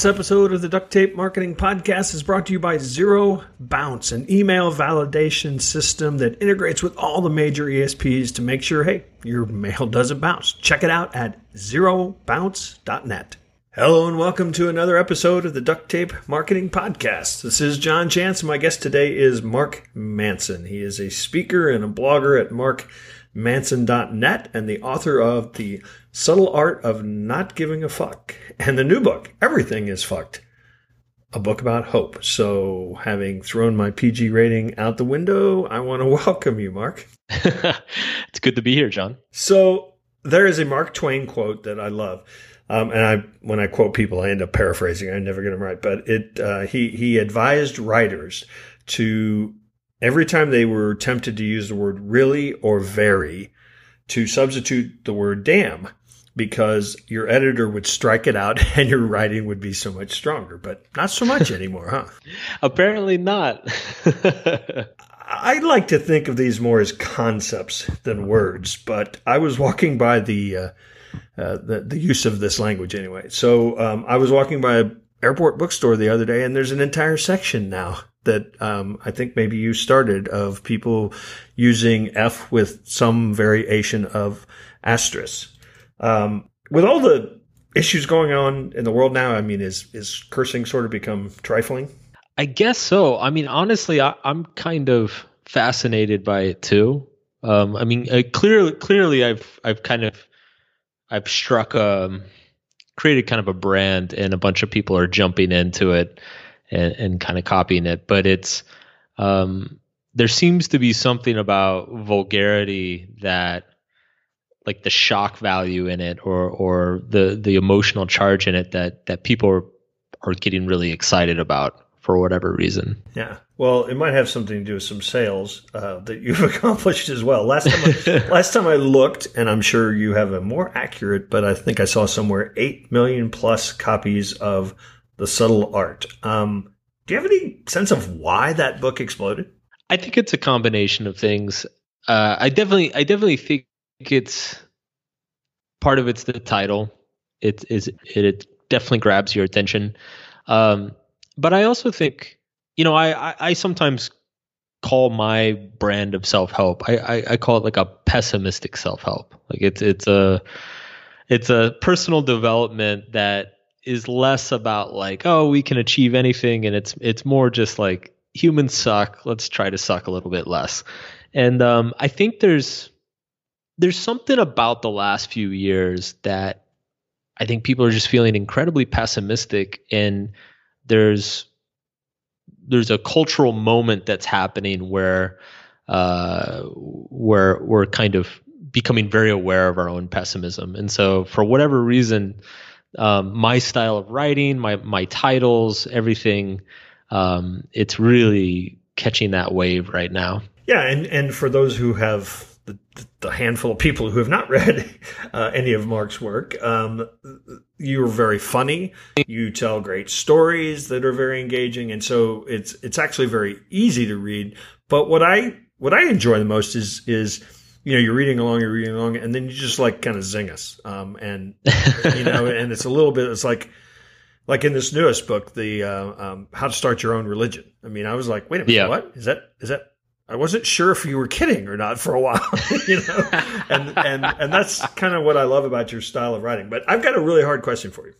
This episode of the Duct Tape Marketing Podcast is brought to you by Zero Bounce, an email validation system that integrates with all the major ESPs to make sure, hey, your mail doesn't bounce. Check it out at zerobounce.net. Hello and welcome to another episode of the Duct Tape Marketing Podcast. This is John Jantsch, and my guest today is Mark Manson. He is a speaker and a blogger at markmanson.net and the author of the Subtle Art of Not Giving a Fuck. And the new book, Everything is Fucked, a book about hope. So, having thrown my PG rating out the window, I want to welcome you, Mark. it's good to be here, John. So, there is a Mark Twain quote that I love. Um, and I, when I quote people, I end up paraphrasing. I never get them right, but it, uh, he, he advised writers to every time they were tempted to use the word really or very to substitute the word damn because your editor would strike it out and your writing would be so much stronger, but not so much anymore, huh? Apparently not. I like to think of these more as concepts than words, but I was walking by the uh, uh, the, the use of this language anyway. So um, I was walking by a airport bookstore the other day, and there's an entire section now that um, I think maybe you started of people using F with some variation of asterisk. Um, with all the issues going on in the world now, I mean, is is cursing sort of become trifling? I guess so. I mean, honestly, I, am kind of fascinated by it too. Um, I mean, uh, clearly, clearly, I've I've kind of I've struck um created kind of a brand, and a bunch of people are jumping into it and, and kind of copying it. But it's um, there seems to be something about vulgarity that like the shock value in it or or the the emotional charge in it that that people are are getting really excited about for whatever reason. Yeah. Well, it might have something to do with some sales uh, that you've accomplished as well. Last time, I, last time I looked, and I'm sure you have a more accurate, but I think I saw somewhere eight million plus copies of the subtle art. Um, do you have any sense of why that book exploded? I think it's a combination of things. Uh, I definitely, I definitely think it's part of it's the title. It is it, it definitely grabs your attention. Um, but I also think, you know, I, I, I sometimes call my brand of self help. I, I, I, call it like a pessimistic self help. Like it's it's a it's a personal development that is less about like oh we can achieve anything, and it's it's more just like humans suck. Let's try to suck a little bit less. And um, I think there's there's something about the last few years that I think people are just feeling incredibly pessimistic and there's there's a cultural moment that's happening where uh, where we're kind of becoming very aware of our own pessimism. And so for whatever reason, um, my style of writing, my my titles, everything, um, it's really catching that wave right now. Yeah, and and for those who have the, the handful of people who have not read uh, any of Mark's work. Um, you're very funny. You tell great stories that are very engaging, and so it's it's actually very easy to read. But what I what I enjoy the most is is you know you're reading along, you're reading along, and then you just like kind of zing us, um, and you know, and it's a little bit. It's like like in this newest book, the uh, um, how to start your own religion. I mean, I was like, wait a minute, yeah. what is that? Is that I wasn't sure if you were kidding or not for a while, you know, and and and that's kind of what I love about your style of writing. But I've got a really hard question for you.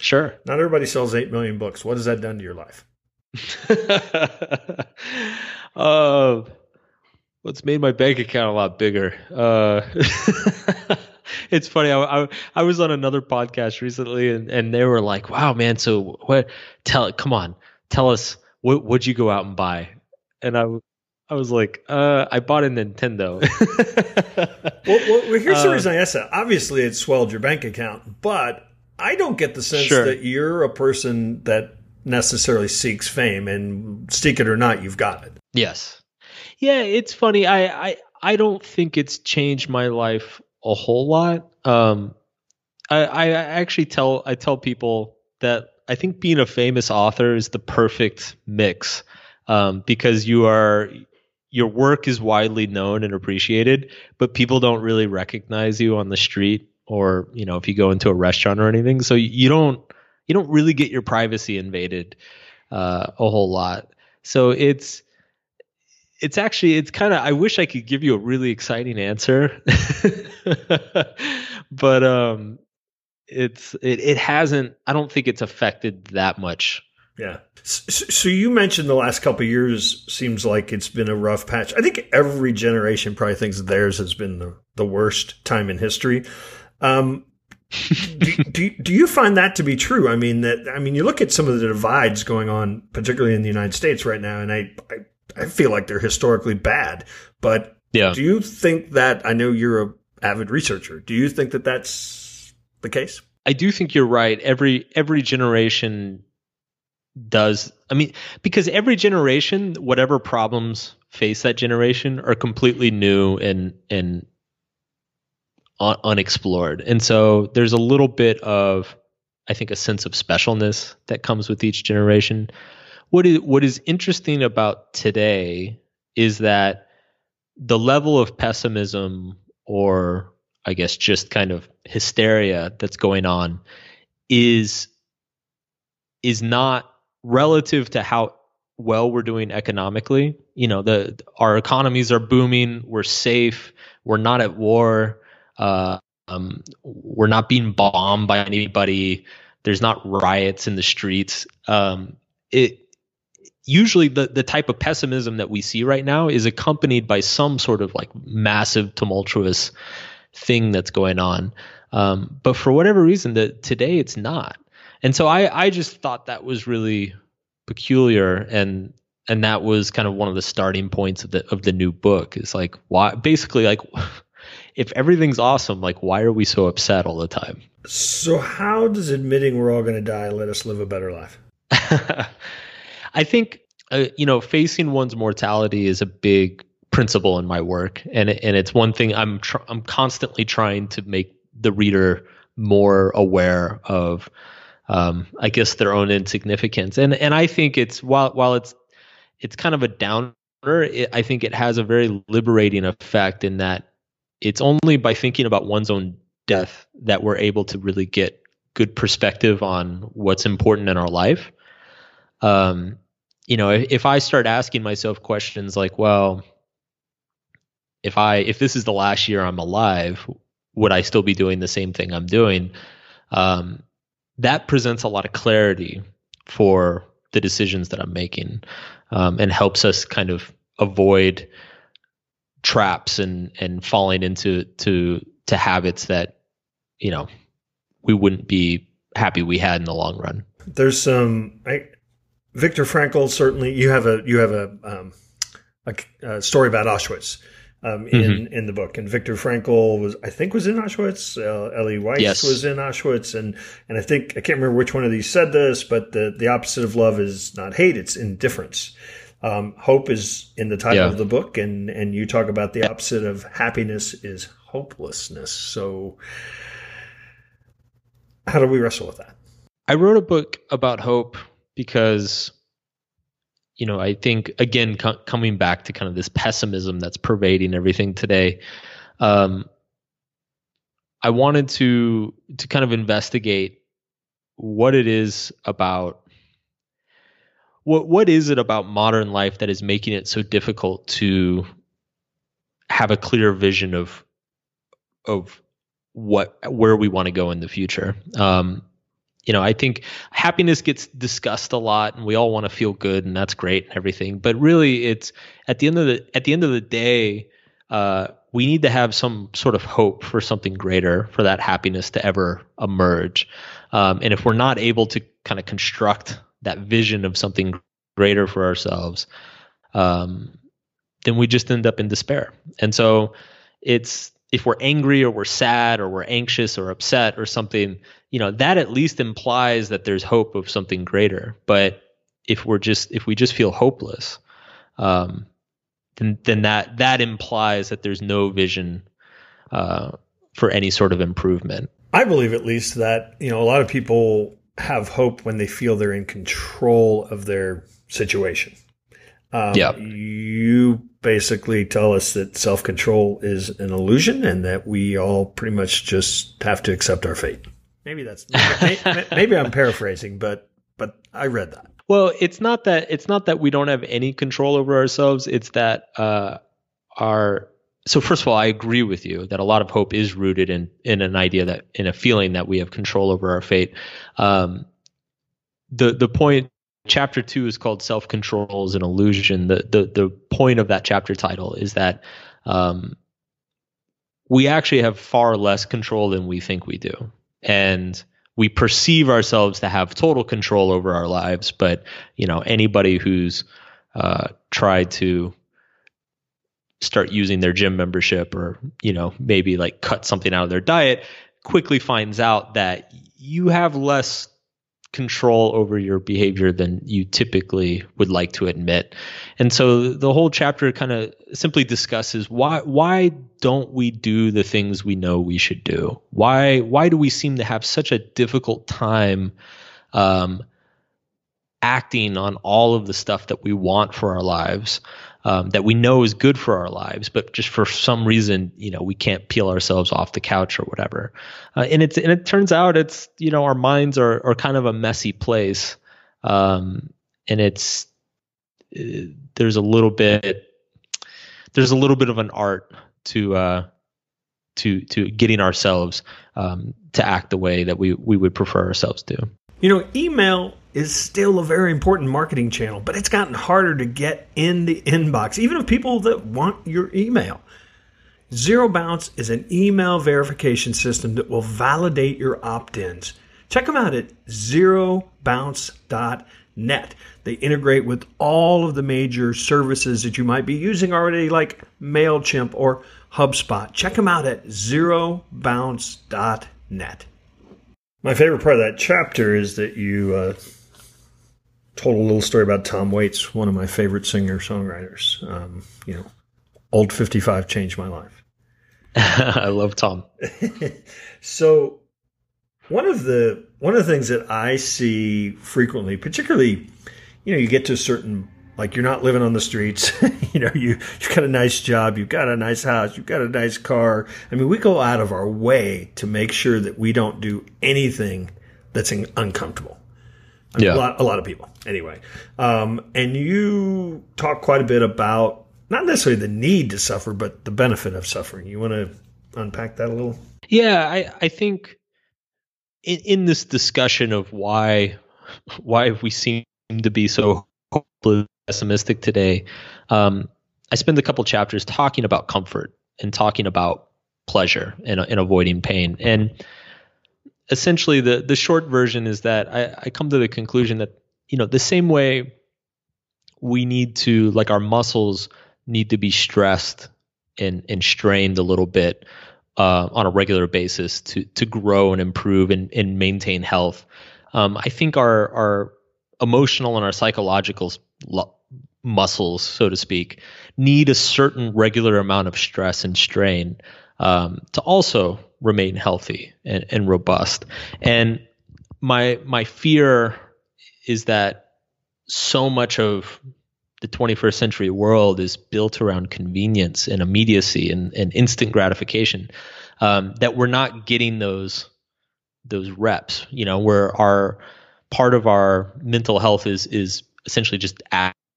Sure. Not everybody sells eight million books. What has that done to your life? uh, well, it's made my bank account a lot bigger. Uh, it's funny. I, I, I was on another podcast recently, and and they were like, "Wow, man! So what? Tell come on, tell us what would you go out and buy?" And I I was like, uh, I bought a Nintendo. well, well, here's the uh, reason I asked that. Obviously, it swelled your bank account, but I don't get the sense sure. that you're a person that necessarily seeks fame, and seek it or not, you've got it. Yes. Yeah, it's funny. I I, I don't think it's changed my life a whole lot. Um, I, I actually tell I tell people that I think being a famous author is the perfect mix um, because you are your work is widely known and appreciated, but people don't really recognize you on the street or, you know, if you go into a restaurant or anything. So you don't you don't really get your privacy invaded uh, a whole lot. So it's it's actually it's kind of I wish I could give you a really exciting answer, but um, it's it it hasn't. I don't think it's affected that much. Yeah. So you mentioned the last couple years seems like it's been a rough patch. I think every generation probably thinks theirs has been the, the worst time in history. Um, do, do, do you find that to be true? I mean that I mean you look at some of the divides going on, particularly in the United States right now, and I I, I feel like they're historically bad. But yeah. do you think that I know you're a avid researcher? Do you think that that's the case? I do think you're right. Every every generation does. I mean, because every generation, whatever problems face that generation, are completely new and and un- unexplored. And so there's a little bit of, I think, a sense of specialness that comes with each generation. What is what is interesting about today is that the level of pessimism or I guess just kind of hysteria that's going on is is not relative to how well we're doing economically. You know, the our economies are booming, we're safe, we're not at war, uh, um, we're not being bombed by anybody. There's not riots in the streets. Um, it usually the the type of pessimism that we see right now is accompanied by some sort of like massive tumultuous thing that's going on. Um, but for whatever reason, that today it's not. And so I I just thought that was really peculiar and and that was kind of one of the starting points of the of the new book. Is like why basically like if everything's awesome, like why are we so upset all the time? So how does admitting we're all going to die let us live a better life? I think uh, you know facing one's mortality is a big principle in my work, and and it's one thing I'm tr- I'm constantly trying to make the reader more aware of. Um, I guess their own insignificance, and and I think it's while while it's it's kind of a downer. It, I think it has a very liberating effect in that it's only by thinking about one's own death that we're able to really get good perspective on what's important in our life. Um, you know, if, if I start asking myself questions like, well, if I if this is the last year I'm alive, would I still be doing the same thing I'm doing? Um, that presents a lot of clarity for the decisions that I'm making, um, and helps us kind of avoid traps and and falling into to to habits that you know we wouldn't be happy we had in the long run. There's some I, Viktor Frankl certainly you have a you have a um, a, a, story about Auschwitz um, in mm-hmm. in the book, and Viktor Frankl was I think was in Auschwitz. Uh, Elie Wiesel yes. was in Auschwitz, and and I think I can't remember which one of these said this, but the the opposite of love is not hate; it's indifference. Um, hope is in the title yeah. of the book, and and you talk about the opposite of happiness is hopelessness. So, how do we wrestle with that? I wrote a book about hope because, you know, I think again co- coming back to kind of this pessimism that's pervading everything today. Um, I wanted to to kind of investigate what it is about what what is it about modern life that is making it so difficult to have a clear vision of of what where we want to go in the future um, you know i think happiness gets discussed a lot and we all want to feel good and that's great and everything but really it's at the end of the at the end of the day uh, we need to have some sort of hope for something greater for that happiness to ever emerge um, and if we're not able to kind of construct that vision of something greater for ourselves, um, then we just end up in despair. And so it's if we're angry or we're sad or we're anxious or upset or something, you know, that at least implies that there's hope of something greater. But if we're just if we just feel hopeless, um, then then that that implies that there's no vision uh, for any sort of improvement. I believe at least that you know a lot of people have hope when they feel they're in control of their situation. Um, yeah. You basically tell us that self control is an illusion and that we all pretty much just have to accept our fate. Maybe that's maybe, maybe I'm paraphrasing, but but I read that. Well, it's not that it's not that we don't have any control over ourselves. It's that uh, our so first of all, I agree with you that a lot of hope is rooted in in an idea that in a feeling that we have control over our fate. Um, the the point chapter two is called self control is an illusion. The the the point of that chapter title is that um, we actually have far less control than we think we do, and we perceive ourselves to have total control over our lives. But you know, anybody who's uh, tried to start using their gym membership or you know maybe like cut something out of their diet quickly finds out that you have less control over your behavior than you typically would like to admit. And so the whole chapter kind of simply discusses why why don't we do the things we know we should do? Why why do we seem to have such a difficult time um, acting on all of the stuff that we want for our lives? Um, that we know is good for our lives, but just for some reason, you know, we can't peel ourselves off the couch or whatever. Uh, and it's and it turns out it's you know our minds are are kind of a messy place, um, and it's uh, there's a little bit there's a little bit of an art to uh, to to getting ourselves um, to act the way that we we would prefer ourselves to. You know, email is still a very important marketing channel, but it's gotten harder to get in the inbox, even of people that want your email. Zero Bounce is an email verification system that will validate your opt ins. Check them out at zerobounce.net. They integrate with all of the major services that you might be using already, like MailChimp or HubSpot. Check them out at zerobounce.net. My favorite part of that chapter is that you uh, told a little story about Tom Waits, one of my favorite singer songwriters. Um, you know, old 55 changed my life. I love Tom. so one of the one of the things that I see frequently, particularly, you know, you get to a certain like you're not living on the streets. you know, you you've got a nice job, you've got a nice house, you've got a nice car. I mean, we go out of our way to make sure that we don't do anything that's uncomfortable. I mean, yeah. a lot, a lot of people anyway. Um, and you talk quite a bit about not necessarily the need to suffer, but the benefit of suffering. You want to unpack that a little? Yeah, I, I think in, in this discussion of why why we seem to be so pessimistic today, um, I spend a couple chapters talking about comfort and talking about pleasure and, and avoiding pain. And essentially, the the short version is that I, I come to the conclusion that you know the same way we need to like our muscles need to be stressed and and strained a little bit uh, on a regular basis to to grow and improve and, and maintain health. Um, I think our our emotional and our psychological muscles, so to speak, need a certain regular amount of stress and strain um, to also remain healthy and, and robust. And my my fear is that so much of the 21st century world is built around convenience and immediacy and, and instant gratification um, that we're not getting those those reps you know where our part of our mental health is is essentially just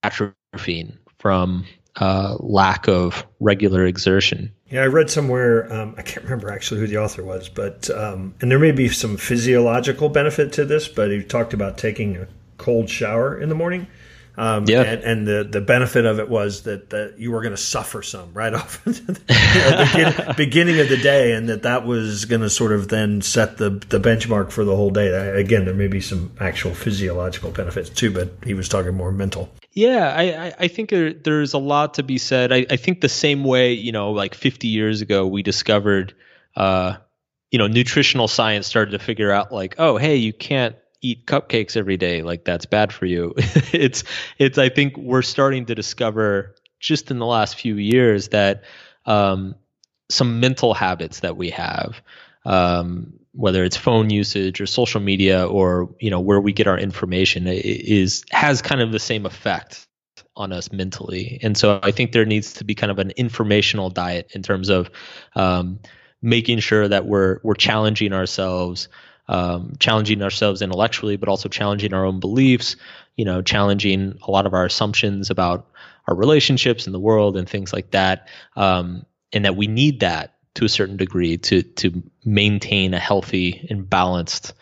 atrophying from uh, lack of regular exertion. Yeah, I read somewhere, um, I can't remember actually who the author was, but, um, and there may be some physiological benefit to this, but he talked about taking a cold shower in the morning. Um, yeah. And, and, the, the benefit of it was that, that you were going to suffer some right off the, begin, beginning of the day, and that that was going to sort of then set the, the benchmark for the whole day. Again, there may be some actual physiological benefits too, but he was talking more mental. Yeah, I, I think there, there's a lot to be said. I, I think the same way, you know, like 50 years ago, we discovered, uh, you know, nutritional science started to figure out like, oh, hey, you can't eat cupcakes every day. Like that's bad for you. it's, it's, I think we're starting to discover just in the last few years that, um, some mental habits that we have, um, whether it's phone usage or social media or you know where we get our information is has kind of the same effect on us mentally and so i think there needs to be kind of an informational diet in terms of um, making sure that we're we're challenging ourselves um, challenging ourselves intellectually, but also challenging our own beliefs. You know, challenging a lot of our assumptions about our relationships in the world and things like that. Um, and that we need that to a certain degree to to maintain a healthy and balanced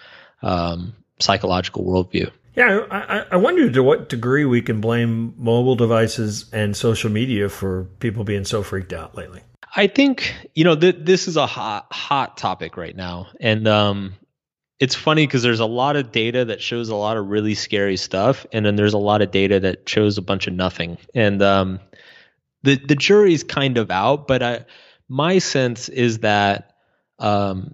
um, psychological worldview. Yeah, I, I wonder to what degree we can blame mobile devices and social media for people being so freaked out lately. I think you know th- this is a hot hot topic right now, and um, it's funny because there's a lot of data that shows a lot of really scary stuff, and then there's a lot of data that shows a bunch of nothing. And um, the the jury's kind of out, but I, my sense is that um,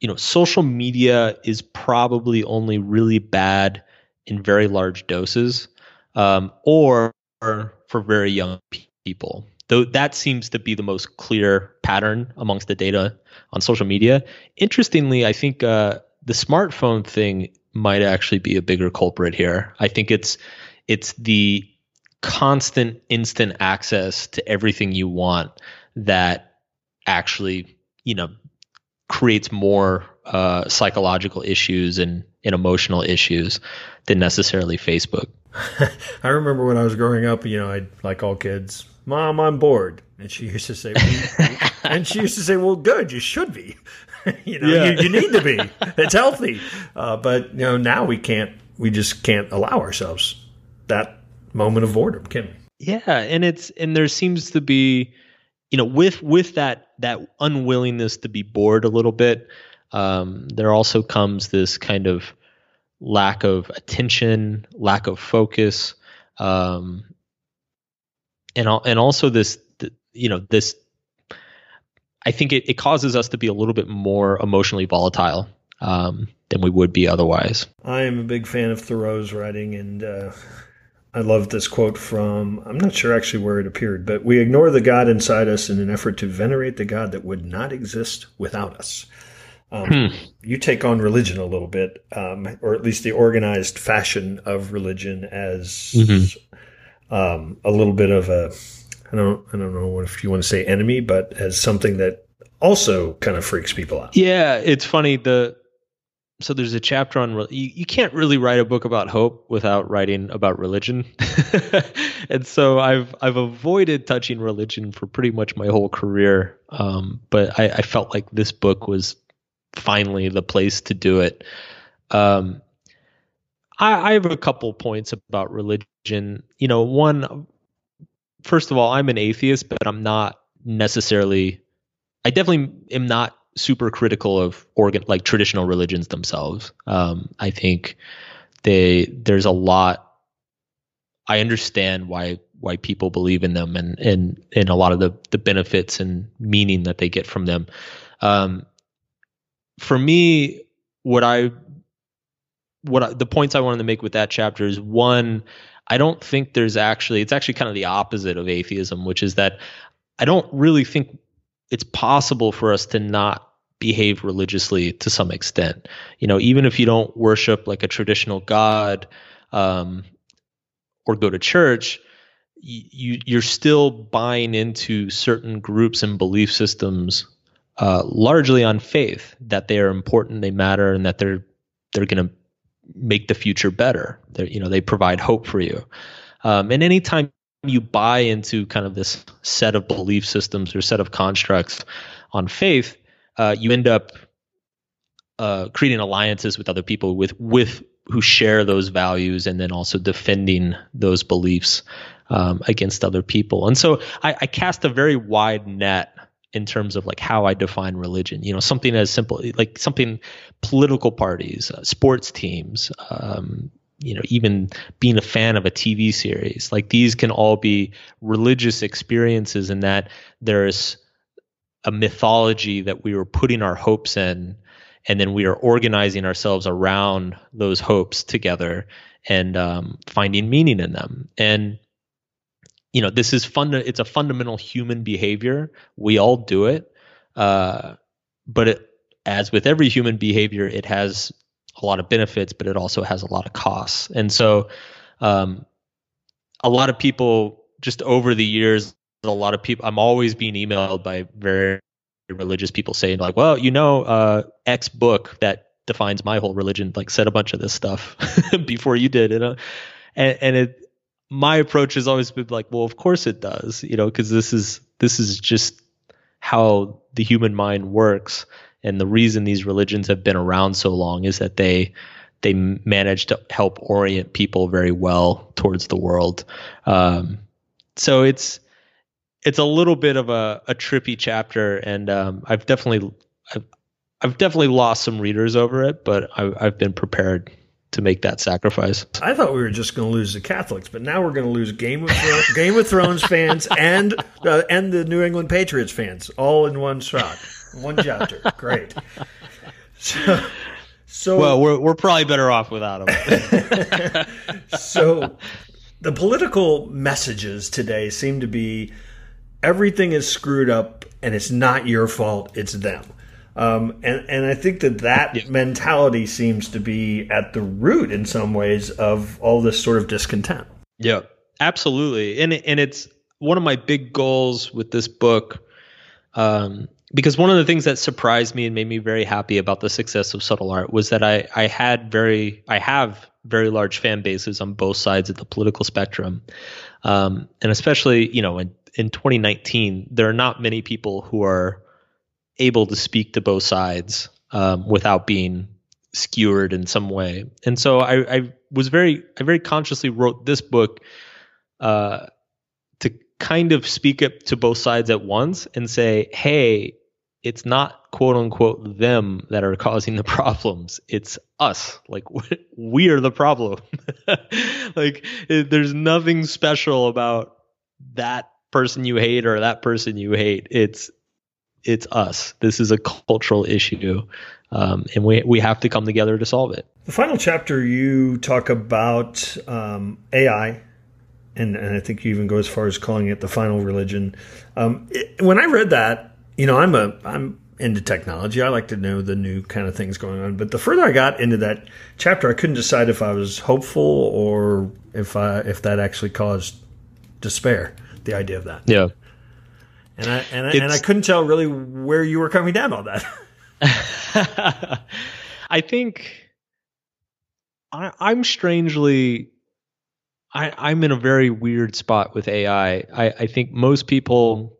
you know social media is probably only really bad in very large doses, um, or for very young people though that seems to be the most clear pattern amongst the data on social media. Interestingly, I think uh, the smartphone thing might actually be a bigger culprit here. I think it's it's the constant instant access to everything you want that actually you know creates more uh, psychological issues and, and emotional issues than necessarily Facebook. I remember when I was growing up, you know, I'd like all kids, Mom, I'm bored. And she used to say, and she used to say, well, good, you should be. you know, yeah. you, you, need to be. It's healthy. Uh, but, you know, now we can't, we just can't allow ourselves that moment of boredom, can we? Yeah. And it's, and there seems to be, you know, with, with that, that unwillingness to be bored a little bit, um, there also comes this kind of lack of attention, lack of focus, um, and and also this you know this I think it, it causes us to be a little bit more emotionally volatile um, than we would be otherwise. I am a big fan of Thoreau's writing, and uh, I love this quote from I'm not sure actually where it appeared, but we ignore the God inside us in an effort to venerate the God that would not exist without us. Um, hmm. You take on religion a little bit, um, or at least the organized fashion of religion as mm-hmm um, a little bit of a I don't I don't know if you want to say enemy, but as something that also kind of freaks people out. Yeah, it's funny the so there's a chapter on you, you can't really write a book about hope without writing about religion and so i've i've avoided touching religion for pretty much my whole career um, but I, I, felt like this book was finally the place to do it um, I, I have a couple points about religion. You know, one, first of all, I'm an atheist, but I'm not necessarily. I definitely am not super critical of organ like traditional religions themselves. Um, I think they there's a lot. I understand why why people believe in them and and and a lot of the the benefits and meaning that they get from them. Um, for me, what I what I, the points I wanted to make with that chapter is one, I don't think there's actually it's actually kind of the opposite of atheism, which is that I don't really think it's possible for us to not behave religiously to some extent. You know, even if you don't worship like a traditional god um, or go to church, you you're still buying into certain groups and belief systems uh, largely on faith that they are important, they matter, and that they're they're going to make the future better. They're, you know, they provide hope for you. Um, and anytime you buy into kind of this set of belief systems or set of constructs on faith, uh, you end up uh, creating alliances with other people with with who share those values, and then also defending those beliefs um, against other people. And so I, I cast a very wide net in terms of like how I define religion. You know, something as simple like something political parties, uh, sports teams, um, you know, even being a fan of a TV series. Like these can all be religious experiences in that there's a mythology that we were putting our hopes in and then we are organizing ourselves around those hopes together and um, finding meaning in them. And you know this is fun it's a fundamental human behavior we all do it uh, but it, as with every human behavior it has a lot of benefits but it also has a lot of costs and so um, a lot of people just over the years a lot of people i'm always being emailed by very religious people saying like well you know uh, x book that defines my whole religion. Like said a bunch of this stuff before you did, you know, and, and it. My approach has always been like, well, of course it does, you know, because this is this is just how the human mind works, and the reason these religions have been around so long is that they they manage to help orient people very well towards the world. Um, so it's it's a little bit of a, a trippy chapter, and um, I've definitely I've, I've definitely lost some readers over it, but I, I've been prepared to make that sacrifice. I thought we were just going to lose the Catholics, but now we're going to lose Game of Thrones, Game of Thrones fans and uh, and the New England Patriots fans all in one shot, one chapter. Great. So, so well, we're we're probably better off without them. so, the political messages today seem to be everything is screwed up and it's not your fault, it's them. Um, and, and I think that that yeah. mentality seems to be at the root in some ways of all this sort of discontent. Yeah, absolutely. And, and it's one of my big goals with this book. Um, because one of the things that surprised me and made me very happy about the success of subtle art was that I, I had very I have very large fan bases on both sides of the political spectrum, um, and especially you know in in 2019 there are not many people who are able to speak to both sides um, without being skewered in some way. And so I, I, was very, I very consciously wrote this book uh, to kind of speak up to both sides at once and say, hey, it's not quote unquote them that are causing the problems. It's us. Like we are the problem. like it, there's nothing special about that person you hate or that person you hate. It's it's us. This is a cultural issue, um, and we we have to come together to solve it. The final chapter, you talk about um, AI, and, and I think you even go as far as calling it the final religion. Um, it, when I read that, you know, I'm a I'm into technology. I like to know the new kind of things going on. But the further I got into that chapter, I couldn't decide if I was hopeful or if I if that actually caused despair. The idea of that. Yeah and I and I, and I couldn't tell really where you were coming down on that. I think I, I'm strangely I, I'm in a very weird spot with AI. I, I think most people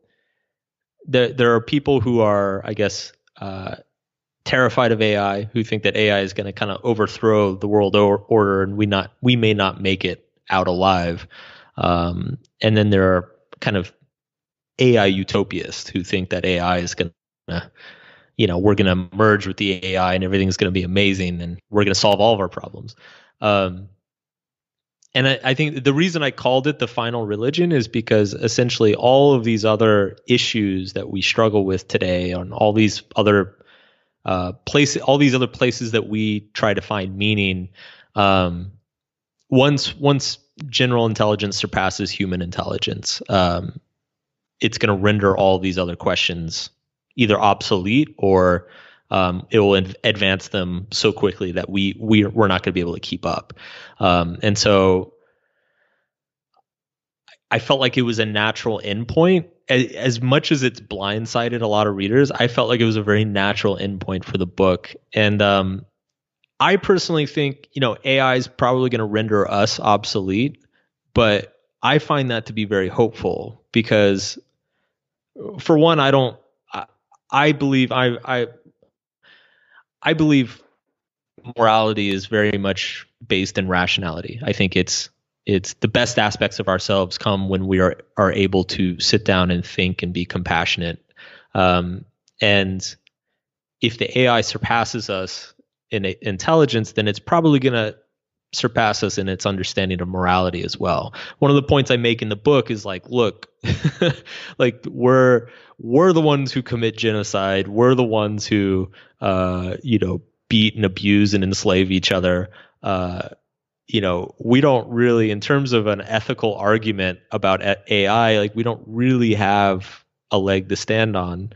there there are people who are, I guess, uh, terrified of AI, who think that AI is going to kind of overthrow the world order, and we not we may not make it out alive. Um, and then there are kind of AI utopists who think that AI is going to, you know, we're going to merge with the AI and everything's going to be amazing and we're going to solve all of our problems. Um, and I, I, think the reason I called it the final religion is because essentially all of these other issues that we struggle with today, on all these other uh, places, all these other places that we try to find meaning, um, once once general intelligence surpasses human intelligence, um, it's going to render all these other questions either obsolete or um, it will advance them so quickly that we we we're not going to be able to keep up. Um, and so I felt like it was a natural endpoint. As much as it's blindsided a lot of readers, I felt like it was a very natural endpoint for the book. And um, I personally think you know AI is probably going to render us obsolete, but I find that to be very hopeful because for one, I don't. I, I believe I I I believe morality is very much based in rationality. I think it's it's the best aspects of ourselves come when we are are able to sit down and think and be compassionate. Um, and if the AI surpasses us in intelligence, then it's probably going to surpass us in its understanding of morality as well. One of the points I make in the book is like, look, like we're we're the ones who commit genocide. We're the ones who uh, you know beat and abuse and enslave each other. Uh, you know, we don't really, in terms of an ethical argument about AI, like we don't really have a leg to stand on.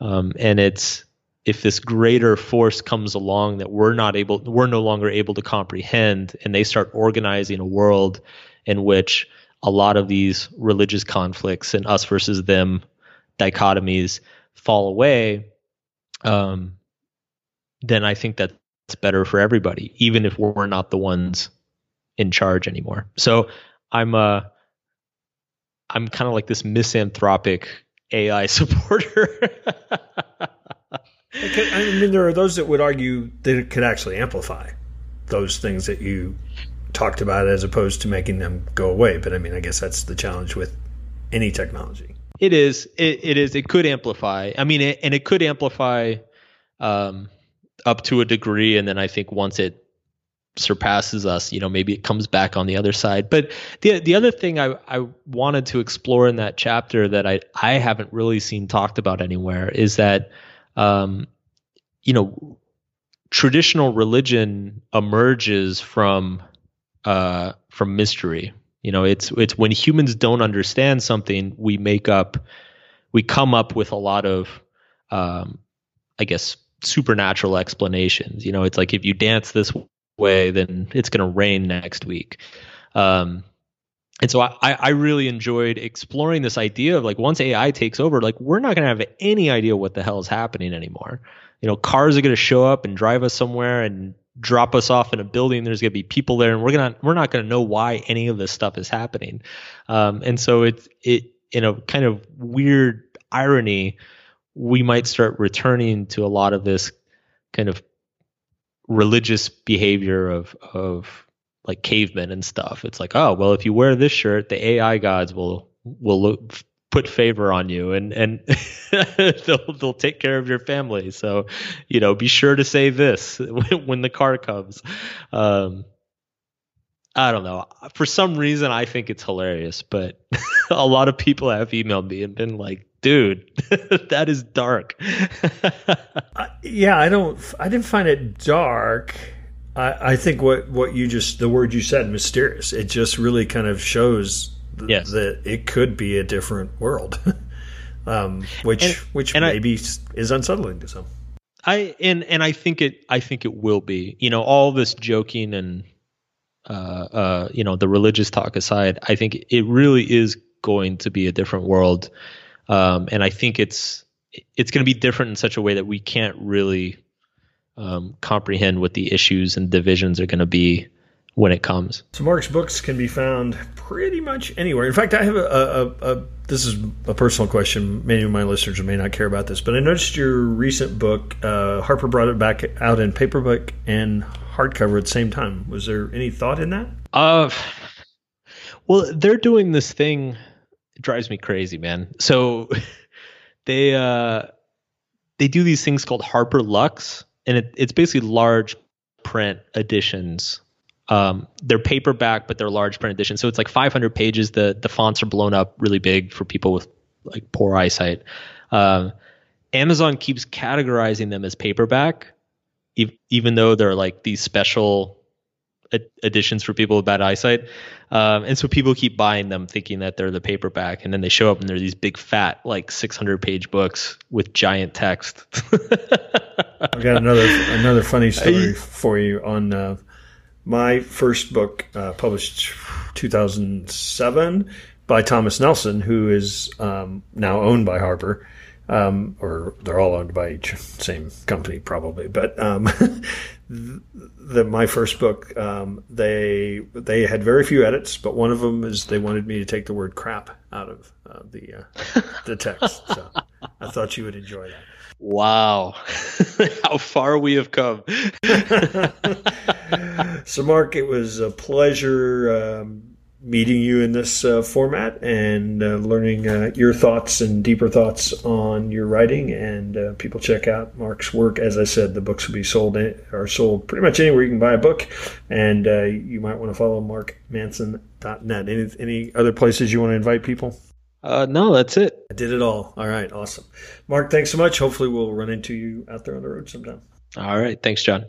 Um, and it's if this greater force comes along that we're not able we're no longer able to comprehend and they start organizing a world in which a lot of these religious conflicts and us versus them dichotomies fall away um, then i think that's better for everybody, even if we're not the ones in charge anymore. So I'm uh I'm kind of like this misanthropic AI supporter. I mean, there are those that would argue that it could actually amplify those things that you talked about as opposed to making them go away. But I mean, I guess that's the challenge with any technology. It is. It, it is. It could amplify. I mean, it, and it could amplify um, up to a degree, and then I think once it surpasses us, you know, maybe it comes back on the other side. But the the other thing I, I wanted to explore in that chapter that I I haven't really seen talked about anywhere is that um, you know traditional religion emerges from uh, from mystery. You know, it's it's when humans don't understand something, we make up, we come up with a lot of, um, I guess, supernatural explanations. You know, it's like if you dance this way, then it's going to rain next week. Um, and so I, I really enjoyed exploring this idea of like once AI takes over, like we're not going to have any idea what the hell is happening anymore. You know, cars are going to show up and drive us somewhere and drop us off in a building. There's going to be people there, and we're gonna we're not going to know why any of this stuff is happening. Um, and so it's it in a kind of weird irony, we might start returning to a lot of this kind of religious behavior of of like cavemen and stuff. It's like, oh well, if you wear this shirt, the AI gods will will look, put favor on you, and and they'll they'll take care of your family. So, you know, be sure to say this when the car comes. Um, I don't know. For some reason, I think it's hilarious, but a lot of people have emailed me and been like, "Dude, that is dark." uh, yeah, I don't. I didn't find it dark. I, I think what what you just the word you said, mysterious. It just really kind of shows th- Yes. that it could be a different world, um, which And- which and I- maybe is unsettling to some. I and and I think it I think it will be. You know, all this joking and uh uh you know the religious talk aside, I think it really is going to be a different world. Um and I think it's it's going to be different in such a way that we can't really um comprehend what the issues and divisions are going to be when it comes. So Mark's books can be found pretty much anywhere. In fact, I have a, a, a this is a personal question. Many of my listeners may not care about this, but I noticed your recent book. Uh, Harper brought it back out in paperback and hardcover at the same time. Was there any thought in that? Uh, well, they're doing this thing. It drives me crazy, man. So they uh, they do these things called HarperLuxe, and it, it's basically large print editions. Um, they're paperback, but they're large print editions. So it's like 500 pages. The the fonts are blown up really big for people with like poor eyesight. Um, Amazon keeps categorizing them as paperback, ev- even though they're like these special editions for people with bad eyesight. Um, and so people keep buying them thinking that they're the paperback. And then they show up and they're these big, fat, like 600 page books with giant text. I've got another another funny story for you on uh, my first book, uh, published 2007 by Thomas Nelson, who is um, now owned by Harper, um, or they're all owned by each same company probably. But um, the my first book, um, they they had very few edits, but one of them is they wanted me to take the word crap out of uh, the uh, the text. So I thought you would enjoy that. wow. How far we have come. so, Mark, it was a pleasure um, meeting you in this uh, format and uh, learning uh, your thoughts and deeper thoughts on your writing. And uh, people check out Mark's work. As I said, the books will be sold in, are sold pretty much anywhere you can buy a book. And uh, you might want to follow markmanson.net. Any, any other places you want to invite people? Uh, no, that's it. I did it all. All right, awesome. Mark, thanks so much. Hopefully, we'll run into you out there on the road sometime. All right. Thanks, John.